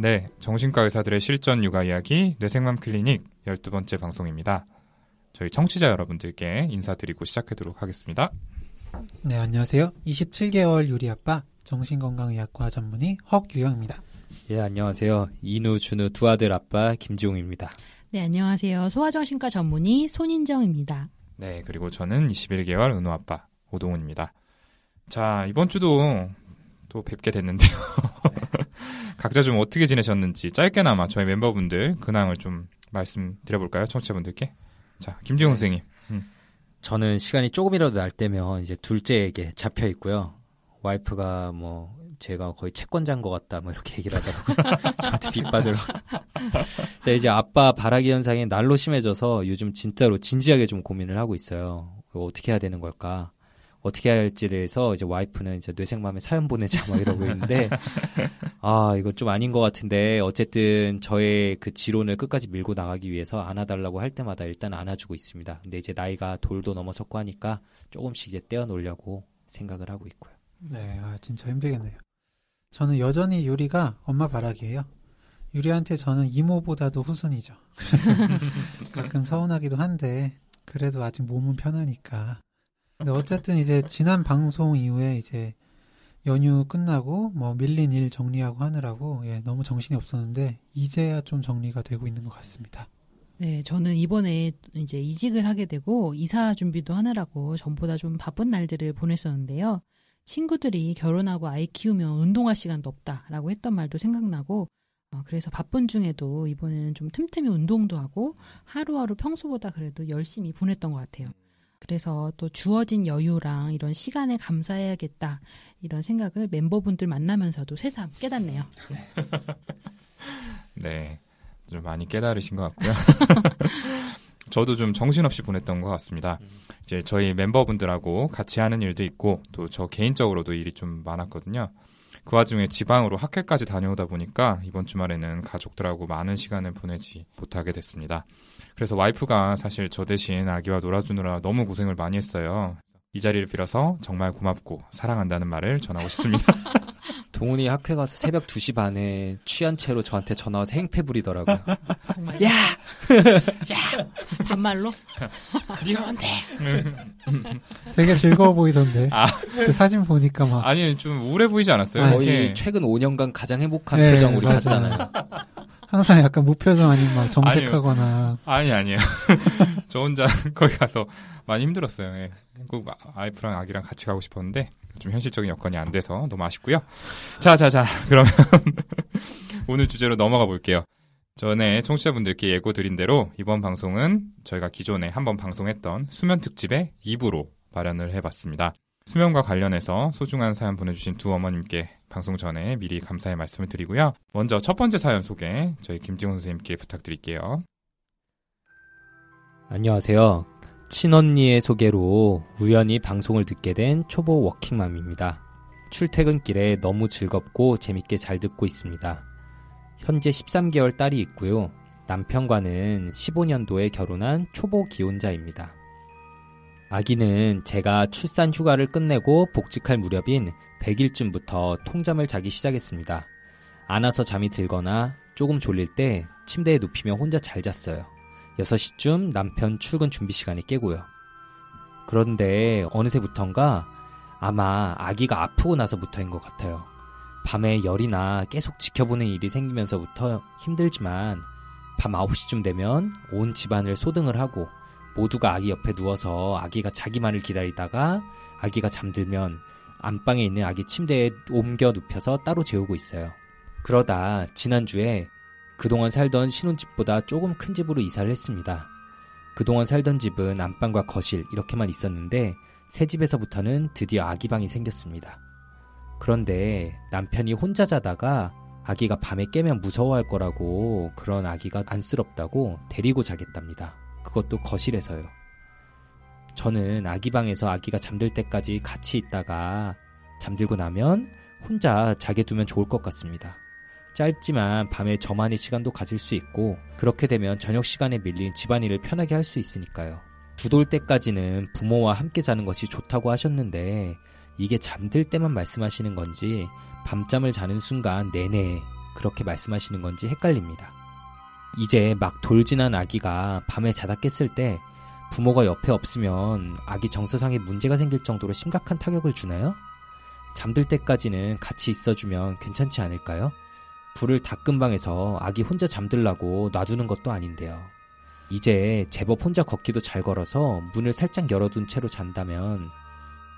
네, 정신과 의사들의 실전 육아 이야기 뇌생맘 클리닉 12번째 방송입니다. 저희 청취자 여러분들께 인사드리고 시작하도록 하겠습니다. 네, 안녕하세요. 27개월 유리 아빠 정신건강의학과 전문의 헉유영입니다. 예, 안녕하세요. 이누, 준우 두 아들 아빠 김지웅입니다. 네, 안녕하세요. 소아정신과 전문의 손인정입니다. 네, 그리고 저는 21개월 은호 아빠 오동훈입니다. 자, 이번 주도 또 뵙게 됐는데요. 각자 좀 어떻게 지내셨는지 짧게나마 저희 멤버분들 근황을 좀 말씀드려볼까요? 청취자분들께. 자, 김지웅 네. 선생님. 저는 시간이 조금이라도 날 때면 이제 둘째에게 잡혀 있고요. 와이프가 뭐 제가 거의 채권자인 것 같다 뭐 이렇게 얘기를 하더라고요. 저한테 뒷받으러. 자 이제 아빠 바라기 현상이 날로 심해져서 요즘 진짜로 진지하게 좀 고민을 하고 있어요. 이거 어떻게 해야 되는 걸까? 어떻게 해야 할지에 대해서 이제 와이프는 이제 뇌생맘에 사연 보내자 막 이러고 있는데 아 이거 좀 아닌 것 같은데 어쨌든 저의 그 지론을 끝까지 밀고 나가기 위해서 안아달라고 할 때마다 일단 안아주고 있습니다. 근데 이제 나이가 돌도 넘어섰고 하니까 조금씩 이제 떼어놓으려고 생각을 하고 있고요. 네, 아, 진짜 힘들겠네요. 저는 여전히 유리가 엄마 바라기예요. 유리한테 저는 이모보다도 후순이죠. 그래서 가끔 서운하기도 한데 그래도 아직 몸은 편하니까. 근데 어쨌든 이제 지난 방송 이후에 이제 연휴 끝나고 뭐 밀린 일 정리하고 하느라고 예, 너무 정신이 없었는데 이제야 좀 정리가 되고 있는 것 같습니다. 네, 저는 이번에 이제 이직을 하게 되고 이사 준비도 하느라고 전보다 좀 바쁜 날들을 보냈었는데요. 친구들이 결혼하고 아이 키우면 운동할 시간도 없다라고 했던 말도 생각나고 어, 그래서 바쁜 중에도 이번에는 좀 틈틈이 운동도 하고 하루하루 평소보다 그래도 열심히 보냈던 것 같아요. 그래서 또 주어진 여유랑 이런 시간에 감사해야겠다 이런 생각을 멤버분들 만나면서도 새삼 깨닫네요. 네. 좀 많이 깨달으신 것 같고요. 저도 좀 정신없이 보냈던 것 같습니다. 이제 저희 멤버분들하고 같이 하는 일도 있고 또 저 개인적으로도 일이 좀 많았거든요. 그 와중에 지방으로 학회까지 다녀오다 보니까 이번 주말에는 가족들하고 많은 시간을 보내지 못하게 됐습니다. 그래서 와이프가 사실 저 대신 아기와 놀아주느라 너무 고생을 많이 했어요. 이 자리를 빌어서 정말 고맙고 사랑한다는 말을 전하고 싶습니다. 동훈이 학회 가서 새벽 2시 반에 취한 채로 저한테 전화 와서 행패 부리더라고요. 정말 야! 반말로 네가 뭔데? 되게 즐거워 보이던데. 아. 그 사진 보니까 막 아니 좀 우울해 보이지 않았어요? 아, 거의 이렇게 최근 5년간 가장 행복한 네, 표정 우리 맞아요. 봤잖아요. 항상 약간 무표정 아니면 막 정색하거나 아니 아니에요. 저 혼자 거기 가서 많이 힘들었어요. 예. 꼭 아- 아이프랑 아기랑 같이 가고 싶었는데 좀 현실적인 여건이 안 돼서 너무 아쉽고요. 자, 자, 자. 그러면 오늘 주제로 넘어가 볼게요. 전에 청취자분들께 예고 드린 대로 이번 방송은 저희가 기존에 한번 방송했던 수면 특집의 2부로 마련을 해봤습니다. 수면과 관련해서 소중한 사연 보내주신 두 어머님께 방송 전에 미리 감사의 말씀을 드리고요. 먼저 첫 번째 사연 소개 저희 김지훈 선생님께 부탁드릴게요. 안녕하세요. 친언니의 소개로 우연히 방송을 듣게 된 초보 워킹맘입니다. 출퇴근길에 너무 즐겁고 재밌게 잘 듣고 있습니다. 현재 13개월 딸이 있고요. 남편과는 15년도에 결혼한 초보 기혼자입니다. 아기는 제가 출산 휴가를 끝내고 복직할 무렵인 100일쯤부터 통잠을 자기 시작했습니다. 안아서 잠이 들거나 조금 졸릴 때 침대에 눕히며 혼자 잘 잤어요. 6시쯤 남편 출근 준비 시간에 깨고요. 그런데 어느새부턴가 아마 아기가 아프고 나서부터인 것 같아요. 밤에 열이나 계속 지켜보는 일이 생기면서부터 힘들지만 밤 9시쯤 되면 온 집안을 소등을 하고 모두가 아기 옆에 누워서 아기가 자기만을 기다리다가 아기가 잠들면 안방에 있는 아기 침대에 옮겨 눕혀서 따로 재우고 있어요. 그러다 지난주에 그동안 살던 신혼집보다 조금 큰 집으로 이사를 했습니다. 그동안 살던 집은 안방과 거실 이렇게만 있었는데 새 집에서부터는 드디어 아기 방이 생겼습니다. 그런데 남편이 혼자 자다가 아기가 밤에 깨면 무서워할 거라고 그런 아기가 안쓰럽다고 데리고 자겠답니다. 그것도 거실에서요. 저는 아기 방에서 아기가 잠들 때까지 같이 있다가 잠들고 나면 혼자 자게 두면 좋을 것 같습니다. 짧지만 밤에 저만의 시간도 가질 수 있고 그렇게 되면 저녁 시간에 밀린 집안일을 편하게 할 수 있으니까요. 두돌 때까지는 부모와 함께 자는 것이 좋다고 하셨는데 이게 잠들 때만 말씀하시는 건지 밤잠을 자는 순간 내내 그렇게 말씀하시는 건지 헷갈립니다. 이제 막 돌진한 아기가 밤에 자다 깼을 때 부모가 옆에 없으면 아기 정서상에 문제가 생길 정도로 심각한 타격을 주나요? 잠들 때까지는 같이 있어주면 괜찮지 않을까요? 불을 다끈 방에서 아기 혼자 잠들라고 놔두는 것도 아닌데요. 이제 제법 혼자 걷기도 잘 걸어서 문을 살짝 열어둔 채로 잔다면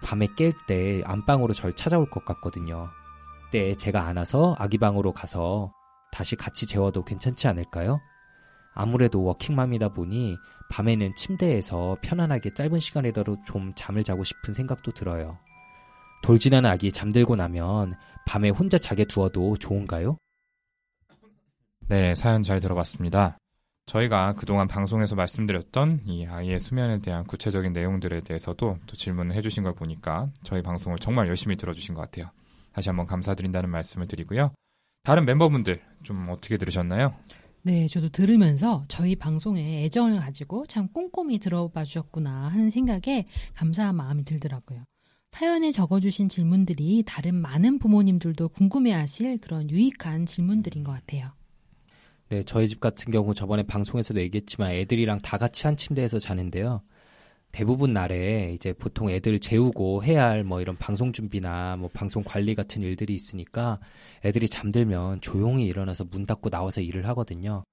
밤에 깰 때 안방으로 절 찾아올 것 같거든요. 그때 제가 안아서 아기 방으로 가서 다시 같이 재워도 괜찮지 않을까요? 아무래도 워킹맘이다 보니 밤에는 침대에서 편안하게 짧은 시간이라도 좀 잠을 자고 싶은 생각도 들어요. 돌진한 아기 잠들고 나면 밤에 혼자 자게 두어도 좋은가요? 네, 사연 잘 들어봤습니다. 저희가 그동안 방송에서 말씀드렸던 이 아이의 수면에 대한 구체적인 내용들에 대해서도 또 질문을 해주신 걸 보니까 저희 방송을 정말 열심히 들어주신 것 같아요. 다시 한번 감사드린다는 말씀을 드리고요. 다른 멤버분들 좀 어떻게 들으셨나요? 네, 저도 들으면서 저희 방송에 애정을 가지고 참 꼼꼼히 들어봐 주셨구나 하는 생각에 감사한 마음이 들더라고요. 사연에 적어주신 질문들이 다른 많은 부모님들도 궁금해하실 그런 유익한 질문들인 것 같아요. 네, 저희 집 같은 경우 저번에 방송에서도 얘기했지만 애들이랑 다 같이 한 침대에서 자는데요. 대부분 날에 이제 보통 애들 재우고 해야 할 뭐 이런 방송 준비나 뭐 방송 관리 같은 일들이 있으니까 애들이 잠들면 조용히 일어나서 문 닫고 나와서 일을 하거든요.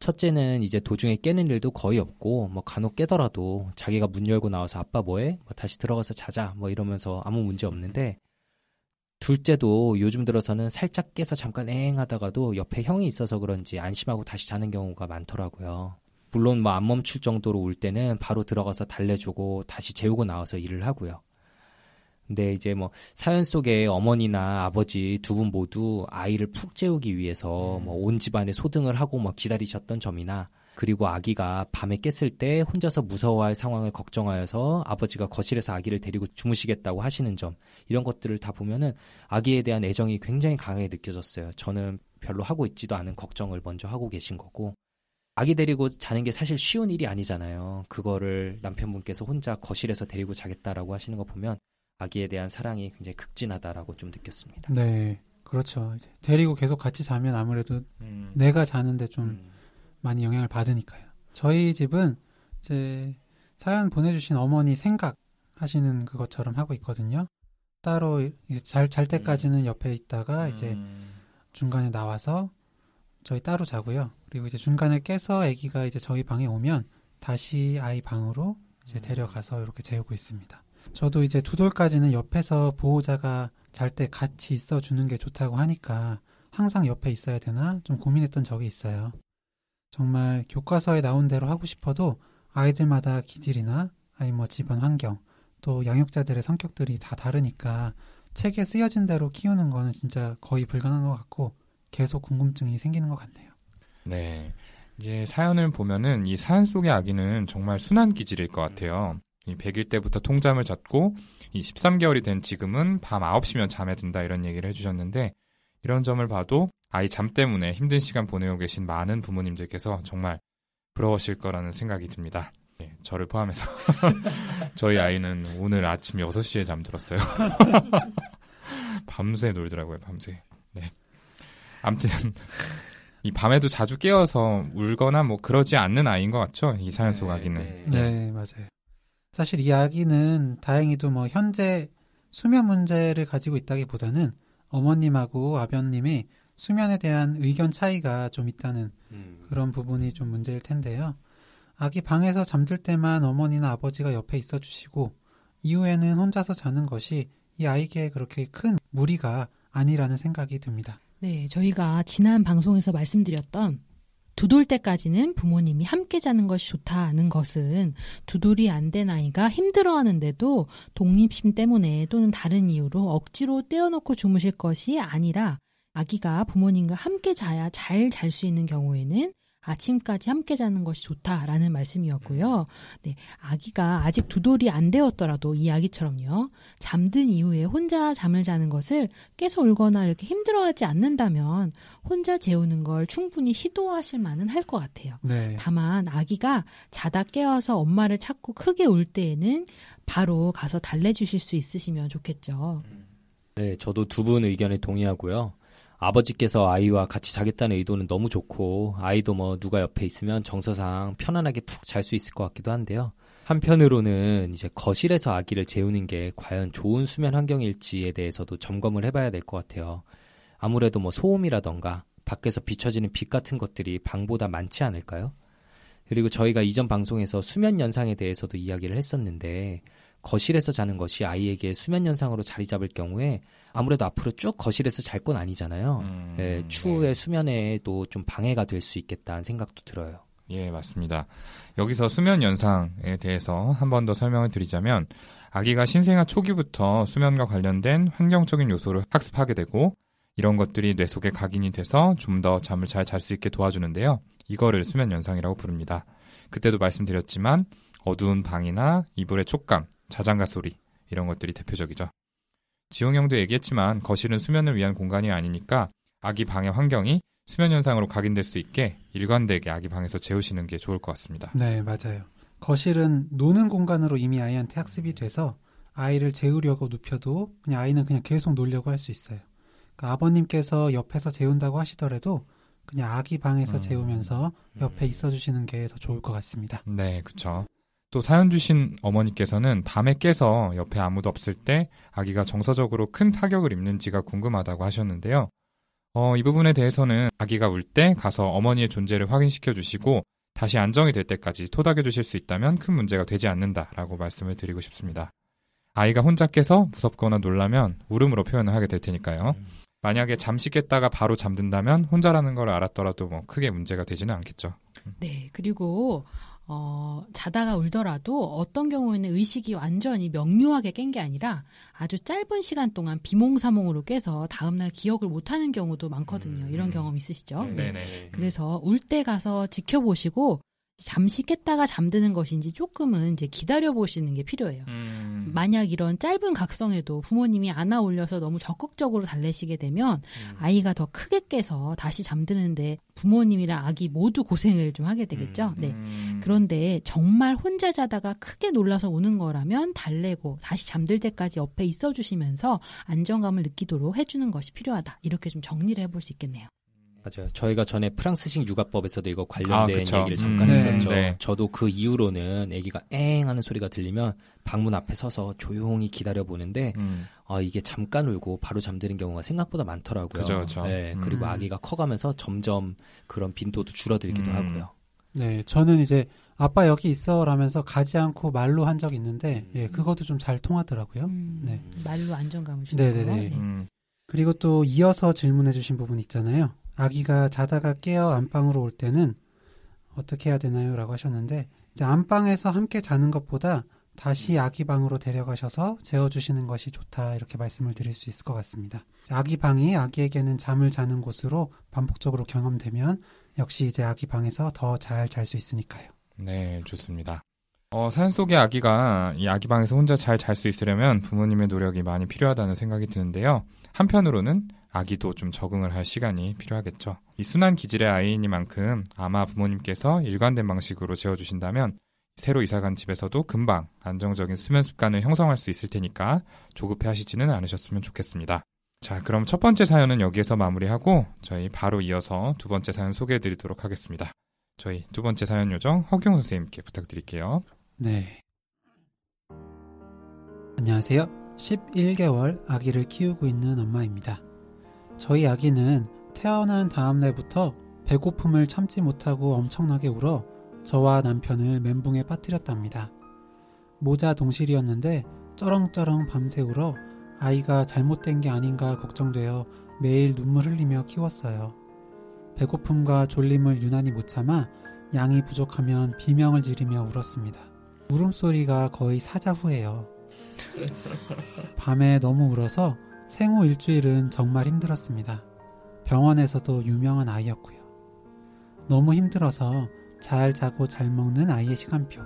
첫째는 이제 도중에 깨는 일도 거의 없고 뭐 간혹 깨더라도 자기가 문 열고 나와서 아빠 뭐해? 뭐 다시 들어가서 자자 뭐 이러면서 아무 문제 없는데 둘째도 요즘 들어서는 살짝 깨서 잠깐 엥 하다가도 옆에 형이 있어서 그런지 안심하고 다시 자는 경우가 많더라고요. 물론 뭐 안 멈출 정도로 울 때는 바로 들어가서 달래주고 다시 재우고 나와서 일을 하고요. 근데 이제 뭐 사연 속에 어머니나 아버지 두 분 모두 아이를 푹 재우기 위해서 뭐 온 집안에 소등을 하고 뭐 기다리셨던 점이나 그리고 아기가 밤에 깼을 때 혼자서 무서워할 상황을 걱정하여서 아버지가 거실에서 아기를 데리고 주무시겠다고 하시는 점 이런 것들을 다 보면은 아기에 대한 애정이 굉장히 강하게 느껴졌어요. 저는 별로 하고 있지도 않은 걱정을 먼저 하고 계신 거고 아기 데리고 자는 게 사실 쉬운 일이 아니잖아요. 그거를 남편분께서 혼자 거실에서 데리고 자겠다라고 하시는 거 보면 아기에 대한 사랑이 굉장히 극진하다라고 좀 느꼈습니다. 네, 그렇죠. 이제 데리고 계속 같이 자면 아무래도 음. 내가 자는데 좀 음. 많이 영향을 받으니까요. 저희 집은 이제 사연 보내주신 어머니 생각 하시는 그것처럼 하고 있거든요. 따로 잘, 잘 때까지는 옆에 있다가 이제 음. 중간에 나와서 저희 따로 자고요. 그리고 이제 중간에 깨서 아기가 이제 저희 방에 오면 다시 아이 방으로 이제 데려가서 이렇게 재우고 있습니다. 저도 이제 두 돌까지는 옆에서 보호자가 잘 때 같이 있어 주는 게 좋다고 하니까 항상 옆에 있어야 되나 좀 고민했던 적이 있어요. 정말 교과서에 나온 대로 하고 싶어도 아이들마다 기질이나 아니 뭐 집안 환경 또 양육자들의 성격들이 다 다르니까 책에 쓰여진 대로 키우는 거는 진짜 거의 불가능한 것 같고 계속 궁금증이 생기는 것 같네요. 네. 이제 사연을 보면은 이 사연 속의 아기는 정말 순한 기질일 것 같아요. 이 100일 때부터 통잠을 잤고 이 13개월이 된 지금은 밤 9시면 잠에 든다 이런 얘기를 해주셨는데 이런 점을 봐도 아이 잠 때문에 힘든 시간 보내고 계신 많은 부모님들께서 정말 부러우실 거라는 생각이 듭니다. 네, 저를 포함해서 저희 아이는 오늘 아침 6시에 잠들었어요. 밤새 놀더라고요, 밤새. 네. 아무튼 이 밤에도 자주 깨어서 울거나 뭐 그러지 않는 아이인 것 같죠? 이 사연 속 아기는. 네, 맞아요. 사실 이 아기는 다행히도 뭐 현재 수면 문제를 가지고 있다기보다는 어머님하고 아버님의 수면에 대한 의견 차이가 좀 있다는 음. 그런 부분이 좀 문제일 텐데요. 아기 방에서 잠들 때만 어머니나 아버지가 옆에 있어 주시고 이후에는 혼자서 자는 것이 이 아이에게 그렇게 큰 무리가 아니라는 생각이 듭니다. 네, 저희가 지난 방송에서 말씀드렸던 두돌 때까지는 부모님이 함께 자는 것이 좋다는 것은 두 돌이 안 된 아이가 힘들어하는데도 독립심 때문에 또는 다른 이유로 억지로 떼어놓고 주무실 것이 아니라 아기가 부모님과 함께 자야 잘 잘 수 있는 경우에는 아침까지 함께 자는 것이 좋다라는 말씀이었고요. 네, 아기가 아직 두 돌이 안 되었더라도 이 아기처럼요. 잠든 이후에 혼자 잠을 자는 것을 깨서 울거나 이렇게 힘들어하지 않는다면 혼자 재우는 걸 충분히 시도하실 만은 할 것 같아요. 네. 다만 아기가 자다 깨어서 엄마를 찾고 크게 울 때에는 바로 가서 달래주실 수 있으시면 좋겠죠. 네, 저도 두 분 의견에 동의하고요. 아버지께서 아이와 같이 자겠다는 의도는 너무 좋고 아이도 뭐 누가 옆에 있으면 정서상 편안하게 푹 잘 수 있을 것 같기도 한데요. 한편으로는 이제 거실에서 아기를 재우는 게 과연 좋은 수면 환경일지에 대해서도 점검을 해봐야 될 것 같아요. 아무래도 뭐 소음이라던가 밖에서 비춰지는 빛 같은 것들이 방보다 많지 않을까요? 그리고 저희가 이전 방송에서 수면 연상에 대해서도 이야기를 했었는데 거실에서 자는 것이 아이에게 수면 연상으로 자리 잡을 경우에 아무래도 앞으로 쭉 거실에서 잘 건 아니잖아요. 음, 예, 추후에 수면에도 좀 방해가 될 수 있겠다는 생각도 들어요. 예, 맞습니다. 여기서 수면 연상에 대해서 한 번 더 설명을 드리자면 아기가 신생아 초기부터 수면과 관련된 환경적인 요소를 학습하게 되고 이런 것들이 뇌 속에 각인이 돼서 좀 더 잠을 잘 잘 수 있게 도와주는데요. 이거를 수면 연상이라고 부릅니다. 그때도 말씀드렸지만 어두운 방이나 이불의 촉감, 자장가 소리 이런 것들이 대표적이죠. 지용 형도 얘기했지만 거실은 수면을 위한 공간이 아니니까 아기 방의 환경이 수면 현상으로 각인될 수 있게 일관되게 아기 방에서 재우시는 게 좋을 것 같습니다. 네, 맞아요. 거실은 노는 공간으로 이미 아이한테 학습이 돼서 아이를 재우려고 눕혀도 그냥 아이는 그냥 계속 놀려고 할 수 있어요. 그러니까 아버님께서 옆에서 재운다고 하시더라도 그냥 아기 방에서 음. 재우면서 옆에 있어 주시는 게 더 좋을 것 같습니다. 네, 그쵸. 또 사연 주신 어머니께서는 밤에 깨서 옆에 아무도 없을 때 아기가 정서적으로 큰 타격을 입는지가 궁금하다고 하셨는데요. 어, 이 부분에 대해서는 아기가 울 때 가서 어머니의 존재를 확인시켜 주시고 다시 안정이 될 때까지 토닥여 주실 수 있다면 큰 문제가 되지 않는다라고 말씀을 드리고 싶습니다. 아이가 혼자 깨서 무섭거나 놀라면 울음으로 표현을 하게 될 테니까요. 만약에 잠시 깼다가 바로 잠든다면 혼자라는 걸 알았더라도 뭐 크게 문제가 되지는 않겠죠. 네, 그리고 어, 자다가 울더라도 어떤 경우에는 의식이 완전히 명료하게 깬 게 아니라 아주 짧은 시간 동안 비몽사몽으로 깨서 다음날 기억을 못하는 경우도 많거든요. 음. 이런 경험 있으시죠? 네. 네네. 그래서 울 때 가서 지켜보시고 잠시 깼다가 잠드는 것인지 조금은 이제 기다려 보시는 게 필요해요. 음. 만약 이런 짧은 각성에도 부모님이 안아 올려서 너무 적극적으로 달래시게 되면 음. 아이가 더 크게 깨서 다시 잠드는데 부모님이랑 아기 모두 고생을 좀 하게 되겠죠. 네. 음. 그런데 정말 혼자 자다가 크게 놀라서 우는 거라면 달래고 다시 잠들 때까지 옆에 있어 주시면서 안정감을 느끼도록 해주는 것이 필요하다. 이렇게 좀 정리를 해볼 수 있겠네요. 맞아요. 저희가 전에 프랑스식 육아법에서도 이거 관련된 아. 얘기를 잠깐 음, 했었죠. 네. 저도 그 이후로는 아기가 엥 하는 소리가 들리면 방문 앞에 서서 조용히 기다려 보는데 음. 아, 이게 잠깐 울고 바로 잠드는 경우가 생각보다 많더라고요. 그죠, 그죠. 네, 음. 그리고 아기가 커가면서 점점 그런 빈도도 줄어들기도 음. 하고요. 네, 저는 이제 아빠 여기 있어라면서 가지 않고 말로 한적 있는데 예, 그것도 좀 잘 통하더라고요. 음, 네. 말로 안정감을 주는 거. 네네네. 네. 음. 그리고 또 이어서 질문해 주신 부분 있잖아요. 아기가 자다가 깨어 안방으로 올 때는 어떻게 해야 되나요? 라고 하셨는데 이제 안방에서 함께 자는 것보다 다시 아기 방으로 데려가셔서 재워주시는 것이 좋다 이렇게 말씀을 드릴 수 있을 것 같습니다. 아기 방이 아기에게는 잠을 자는 곳으로 반복적으로 경험되면 역시 이제 아기 방에서 더 잘 잘 수 있으니까요. 네, 좋습니다. 어, 사연 속의 아기가 이 아기 방에서 혼자 잘 잘 수 있으려면 부모님의 노력이 많이 필요하다는 생각이 드는데요. 한편으로는 아기도 좀 적응을 할 시간이 필요하겠죠. 이 순한 기질의 아이이니만큼 아마 부모님께서 일관된 방식으로 재워주신다면 새로 이사간 집에서도 금방 안정적인 수면 습관을 형성할 수 있을 테니까 조급해 하시지는 않으셨으면 좋겠습니다. 자, 그럼 첫 번째 사연은 여기에서 마무리하고 저희 바로 이어서 두 번째 사연 소개해 드리도록 하겠습니다. 저희 두 번째 사연 요정 허경 선생님께 부탁드릴게요. 네. 안녕하세요. 11개월 아기를 키우고 있는 엄마입니다. 저희 아기는 태어난 다음 날부터 배고픔을 참지 못하고 엄청나게 울어 저와 남편을 멘붕에 빠뜨렸답니다. 모자 동실이었는데 쩌렁쩌렁 밤새 울어 아이가 잘못된 게 아닌가 걱정되어 매일 눈물 흘리며 키웠어요. 배고픔과 졸림을 유난히 못 참아 양이 부족하면 비명을 지르며 울었습니다. 울음소리가 거의 사자 후예요. 밤에 너무 울어서 생후 일주일은 정말 힘들었습니다. 병원에서도 유명한 아이였고요. 너무 힘들어서 잘 자고 잘 먹는 아이의 시간표,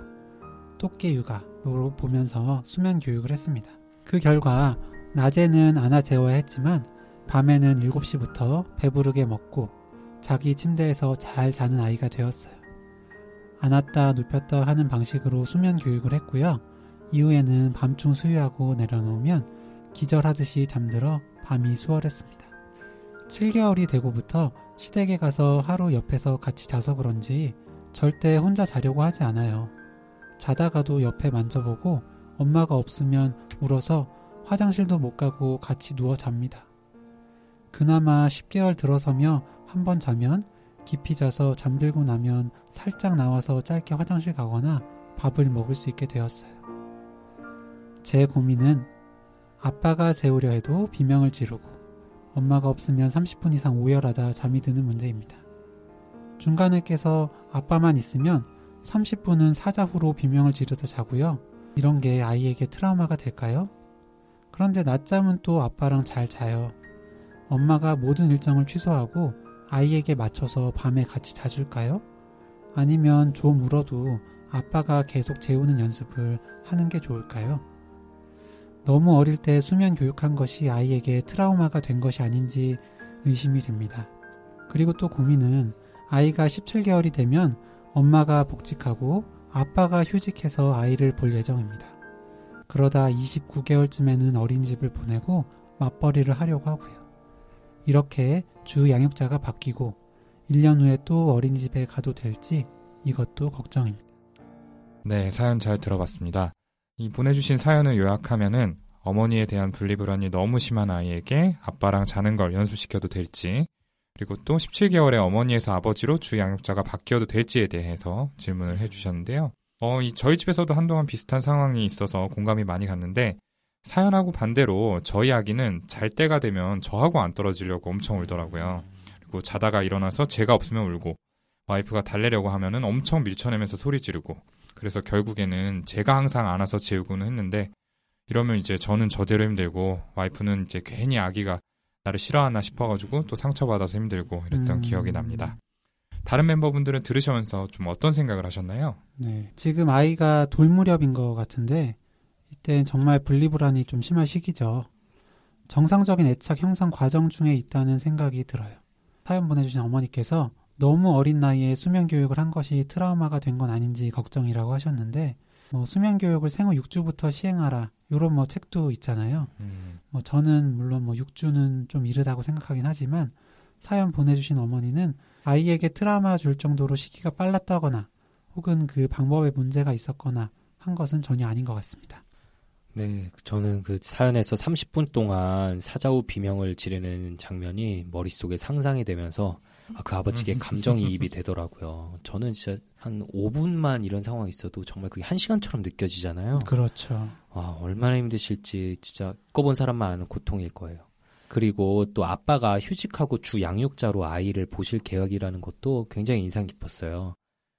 똑개 육아로 보면서 수면 교육을 했습니다. 그 결과 낮에는 안아 재워야 했지만 밤에는 7시부터 배부르게 먹고 자기 침대에서 잘 자는 아이가 되었어요. 안았다 눕혔다 하는 방식으로 수면 교육을 했고요. 이후에는 밤중 수유하고 내려놓으면 기절하듯이 잠들어 밤이 수월했습니다. 7개월이 되고부터 시댁에 가서 하루 옆에서 같이 자서 그런지 절대 혼자 자려고 하지 않아요. 자다가도 옆에 만져보고 엄마가 없으면 울어서 화장실도 못 가고 같이 누워 잡니다. 그나마 10개월 들어서며 한 번 자면 깊이 자서 잠들고 나면 살짝 나와서 짧게 화장실 가거나 밥을 먹을 수 있게 되었어요. 제 고민은 아빠가 재우려 해도 비명을 지르고 엄마가 없으면 30분 이상 오열하다 잠이 드는 문제입니다. 중간에 깨서 아빠만 있으면 30분은 사자후로 비명을 지르다 자고요. 이런 게 아이에게 트라우마가 될까요? 그런데 낮잠은 또 아빠랑 잘 자요. 엄마가 모든 일정을 취소하고 아이에게 맞춰서 밤에 같이 자줄까요? 아니면 좀 울어도 아빠가 계속 재우는 연습을 하는 게 좋을까요? 너무 어릴 때 수면 교육한 것이 아이에게 트라우마가 된 것이 아닌지 의심이 됩니다. 그리고 또 고민은 아이가 17개월이 되면 엄마가 복직하고 아빠가 휴직해서 아이를 볼 예정입니다. 그러다 29개월쯤에는 어린이집을 보내고 맞벌이를 하려고 하고요. 이렇게 주 양육자가 바뀌고 1년 후에 또 어린이집에 가도 될지 이것도 걱정입니다. 네, 사연 잘 들어봤습니다. 이 보내주신 사연을 요약하면은 어머니에 대한 분리불안이 너무 심한 아이에게 아빠랑 자는 걸 연습시켜도 될지, 그리고 또 17개월의 어머니에서 아버지로 주 양육자가 바뀌어도 될지에 대해서 질문을 해주셨는데요. 어, 이 저희 집에서도 한동안 비슷한 상황이 있어서 공감이 많이 갔는데, 사연하고 반대로 저희 아기는 잘 때가 되면 저하고 안 떨어지려고 엄청 울더라고요. 그리고 자다가 일어나서 제가 없으면 울고, 와이프가 달래려고 하면은 엄청 밀쳐내면서 소리 지르고, 그래서 결국에는 제가 항상 안아서 재우고는 했는데 이러면 이제 저는 저대로 힘들고 와이프는 이제 괜히 아기가 나를 싫어하나 싶어가지고 또 상처받아서 힘들고 이랬던 음. 기억이 납니다. 다른 멤버분들은 들으시면서 좀 어떤 생각을 하셨나요? 네, 지금 아이가 돌 무렵인 것 같은데 이때 정말 분리불안이 좀 심할 시기죠. 정상적인 애착 형성 과정 중에 있다는 생각이 들어요. 사연 보내주신 어머니께서 너무 어린 나이에 수면 교육을 한 것이 트라우마가 된 건 아닌지 걱정이라고 하셨는데 뭐 수면 교육을 생후 6주부터 시행하라 이런 뭐 책도 있잖아요. 음, 뭐 저는 물론 뭐 6주는 좀 이르다고 생각하긴 하지만 사연 보내주신 어머니는 아이에게 트라우마 줄 정도로 시기가 빨랐다거나 혹은 그 방법에 문제가 있었거나 한 것은 전혀 아닌 것 같습니다. 네, 저는 그 사연에서 30분 동안 사자후 비명을 지르는 장면이 머릿속에 상상이 되면서 아, 그 아버지께 감정이입이 되더라고요. 저는 진짜 한 5분만 이런 상황이 있어도 정말 그게 한 시간처럼 느껴지잖아요. 그렇죠. 와, 얼마나 힘드실지 진짜 겪어본 사람만 아는 고통일 거예요. 그리고 또 아빠가 휴직하고 주 양육자로 아이를 보실 계획이라는 것도 굉장히 인상 깊었어요.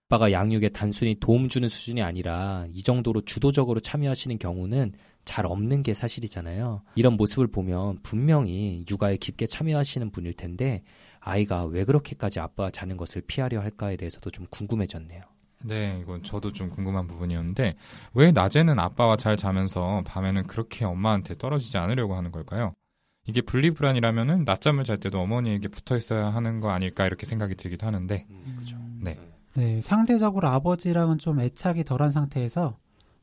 아빠가 양육에 단순히 도움 주는 수준이 아니라 이 정도로 주도적으로 참여하시는 경우는 잘 없는 게 사실이잖아요. 이런 모습을 보면 분명히 육아에 깊게 참여하시는 분일 텐데 아이가 왜 그렇게까지 아빠와 자는 것을 피하려 할까에 대해서도 좀 궁금해졌네요. 네, 이건 저도 좀 궁금한 부분이었는데 왜 낮에는 아빠와 잘 자면서 밤에는 그렇게 엄마한테 떨어지지 않으려고 하는 걸까요? 이게 분리불안이라면은 낮잠을 잘 때도 어머니에게 붙어 있어야 하는 거 아닐까 이렇게 생각이 들기도 하는데 그죠. 네. 네, 상대적으로 아버지랑은 좀 애착이 덜한 상태에서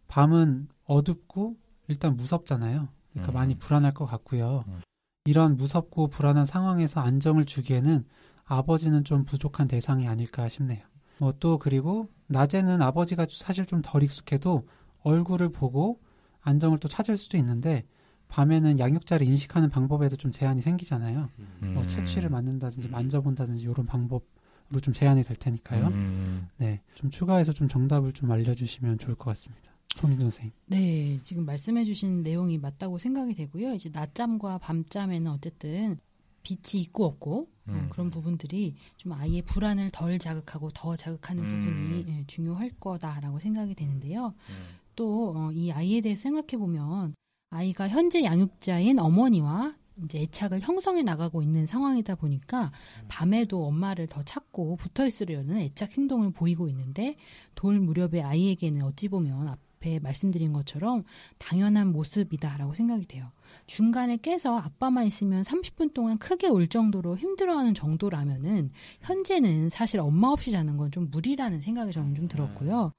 밤은 어둡고 일단 무섭잖아요. 그러니까 음. 많이 불안할 것 같고요. 음. 이런 무섭고 불안한 상황에서 안정을 주기에는 아버지는 좀 부족한 대상이 아닐까 싶네요. 뭐 또 그리고 낮에는 아버지가 사실 좀 덜 익숙해도 얼굴을 보고 안정을 또 찾을 수도 있는데 밤에는 양육자를 인식하는 방법에도 좀 제한이 생기잖아요. 뭐 음. 채취를 맞는다든지 만져본다든지 이런 방법으로 좀 제한이 될 테니까요. 음, 네, 좀 추가해서 좀 정답을 좀 알려주시면 좋을 것 같습니다. 손민정 선생님. 네, 지금 말씀해주신 내용이 맞다고 생각이 되고요. 이제 낮잠과 밤잠에는 어쨌든 빛이 있고 없고 어, 음. 그런 부분들이 좀 아이의 불안을 덜 자극하고 더 자극하는 음. 부분이 예, 중요할 거다라고 생각이 되는데요. 음. 또 어, 이 아이에 대해 생각해 보면 아이가 현재 양육자인 어머니와 이제 애착을 형성해 나가고 있는 상황이다 보니까 밤에도 엄마를 더 찾고 붙어 있으려는 애착 행동을 보이고 있는데 돌 무렵의 아이에게는 어찌 보면 앞에 말씀드린 것처럼 당연한 모습이다라고 생각이 돼요. 중간에 깨서 아빠만 있으면 30분 동안 크게 울 정도로 힘들어하는 정도라면은 현재는 사실 엄마 없이 자는 건 좀 무리라는 생각이 저는 좀 들었고요.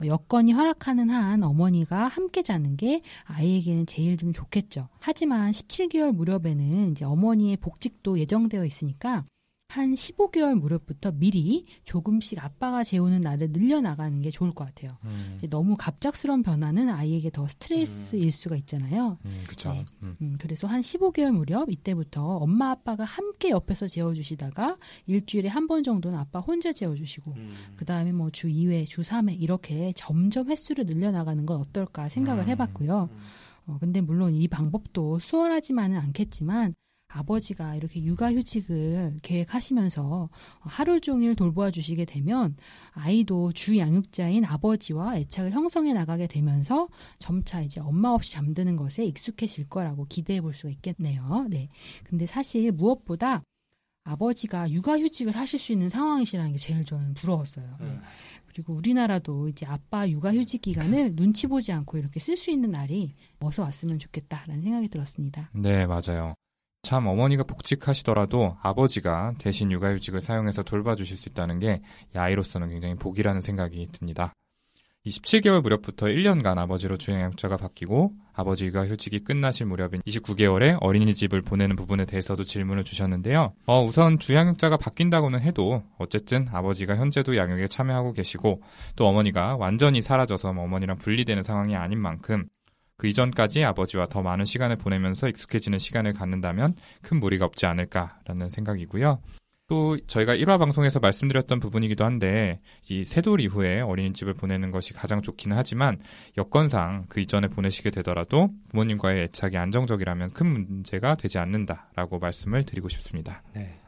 어, 여건이 허락하는 한 어머니가 함께 자는 게 아이에게는 제일 좀 좋겠죠. 하지만 17개월 무렵에는 이제 어머니의 복직도 예정되어 있으니까 한 15개월 무렵부터 미리 조금씩 아빠가 재우는 날을 늘려나가는 게 좋을 것 같아요. 음. 너무 갑작스러운 변화는 아이에게 더 스트레스일 수가 있잖아요. 음, 그쵸. 네. 음. 음, 그래서 한 15개월 무렵 이때부터 엄마 아빠가 함께 옆에서 재워주시다가 일주일에 한 번 정도는 아빠 혼자 재워주시고 그 다음에 뭐 주 2회, 주 3회 이렇게 점점 횟수를 늘려나가는 건 어떨까 생각을 음. 해봤고요. 어, 근데 물론 이 방법도 수월하지만은 않겠지만 아버지가 이렇게 육아휴직을 계획하시면서 하루 종일 돌보아 주시게 되면 아이도 주 양육자인 아버지와 애착을 형성해 나가게 되면서 점차 이제 엄마 없이 잠드는 것에 익숙해질 거라고 기대해 볼 수가 있겠네요. 네. 근데 사실 무엇보다 아버지가 육아휴직을 하실 수 있는 상황이시라는 게 제일 저는 부러웠어요. 네. 그리고 우리나라도 이제 아빠 육아휴직 기간을 눈치 보지 않고 이렇게 쓸 수 있는 날이 어서 왔으면 좋겠다라는 생각이 들었습니다. 네, 맞아요. 참 어머니가 복직하시더라도 아버지가 대신 육아휴직을 사용해서 돌봐주실 수 있다는 게이 아이로서는 굉장히 복이라는 생각이 듭니다. 이 17개월 무렵부터 1년간 아버지로 주양육자가 바뀌고 아버지 육아휴직이 끝나실 무렵인 29개월에 어린이집을 보내는 부분에 대해서도 질문을 주셨는데요. 어, 우선 주양육자가 바뀐다고는 해도 어쨌든 아버지가 현재도 양육에 참여하고 계시고 또 어머니가 완전히 사라져서 뭐 어머니랑 분리되는 상황이 아닌 만큼 그 이전까지 아버지와 더 많은 시간을 보내면서 익숙해지는 시간을 갖는다면 큰 무리가 없지 않을까라는 생각이고요. 또 저희가 1화 방송에서 말씀드렸던 부분이기도 한데 이 세돌 이후에 어린이집을 보내는 것이 가장 좋기는 하지만 여건상 그 이전에 보내시게 되더라도 부모님과의 애착이 안정적이라면 큰 문제가 되지 않는다라고 말씀을 드리고 싶습니다. 네.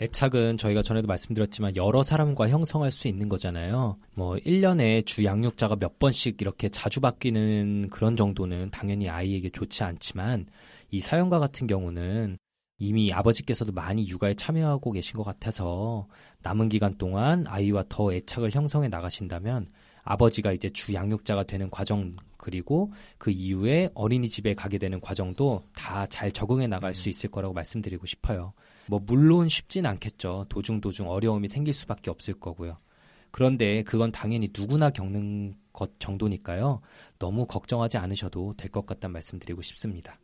애착은 저희가 전에도 말씀드렸지만 여러 사람과 형성할 수 있는 거잖아요. 뭐 1년에 주 양육자가 몇 번씩 이렇게 자주 바뀌는 그런 정도는 당연히 아이에게 좋지 않지만 이 사연과 같은 경우는 이미 아버지께서도 많이 육아에 참여하고 계신 것 같아서 남은 기간 동안 아이와 더 애착을 형성해 나가신다면 아버지가 이제 주 양육자가 되는 과정 그리고 그 이후에 어린이집에 가게 되는 과정도 다 잘 적응해 나갈 수 있을 거라고 말씀드리고 싶어요. 뭐 물론 쉽진 않겠죠. 도중 도중 어려움이 생길 수밖에 없을 거고요. 그런데 그건 당연히 누구나 겪는 것 정도니까요. 너무 걱정하지 않으셔도 될 것 같다는 말씀드리고 싶습니다.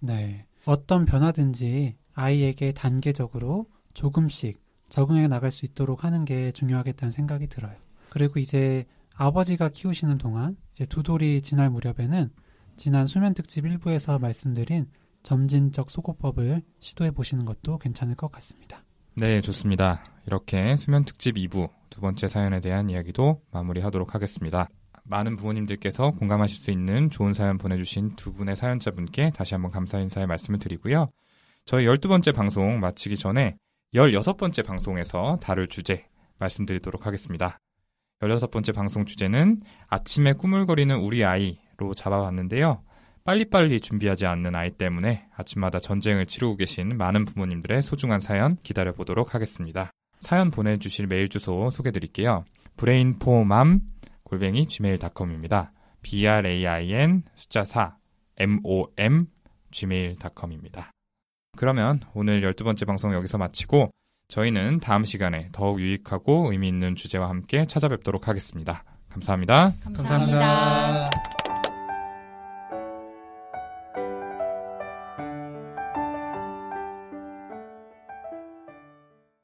네. 어떤 변화든지 아이에게 단계적으로 조금씩 적응해 나갈 수 있도록 하는 게 중요하겠다는 생각이 들어요. 그리고 이제 아버지가 키우시는 동안 이제 두 돌이 지날 무렵에는 지난 수면 특집 1부에서 말씀드린 점진적 소거법을 시도해 보시는 것도 괜찮을 것 같습니다. 네, 좋습니다. 이렇게 수면 특집 2부 두 번째 사연에 대한 이야기도 마무리하도록 하겠습니다. 많은 부모님들께서 공감하실 수 있는 좋은 사연 보내주신 두 분의 사연자분께 다시 한번 감사 인사의 말씀을 드리고요. 저희 12번째 방송 마치기 전에 16번째 방송에서 다룰 주제 말씀드리도록 하겠습니다. 16번째 방송 주제는 아침에 꾸물거리는 우리 아이로 잡아봤는데요. 빨리빨리 준비하지 않는 아이 때문에 아침마다 전쟁을 치르고 계신 많은 부모님들의 소중한 사연 기다려보도록 하겠습니다. 사연 보내주실 메일 주소 소개드릴게요. brainformam 골뱅이 gmail.com입니다. brain 숫자 4 mom gmail.com입니다. 그러면 오늘 12번째 방송 여기서 마치고 저희는 다음 시간에 더욱 유익하고 의미 있는 주제와 함께 찾아뵙도록 하겠습니다. 감사합니다. 감사합니다. 감사합니다.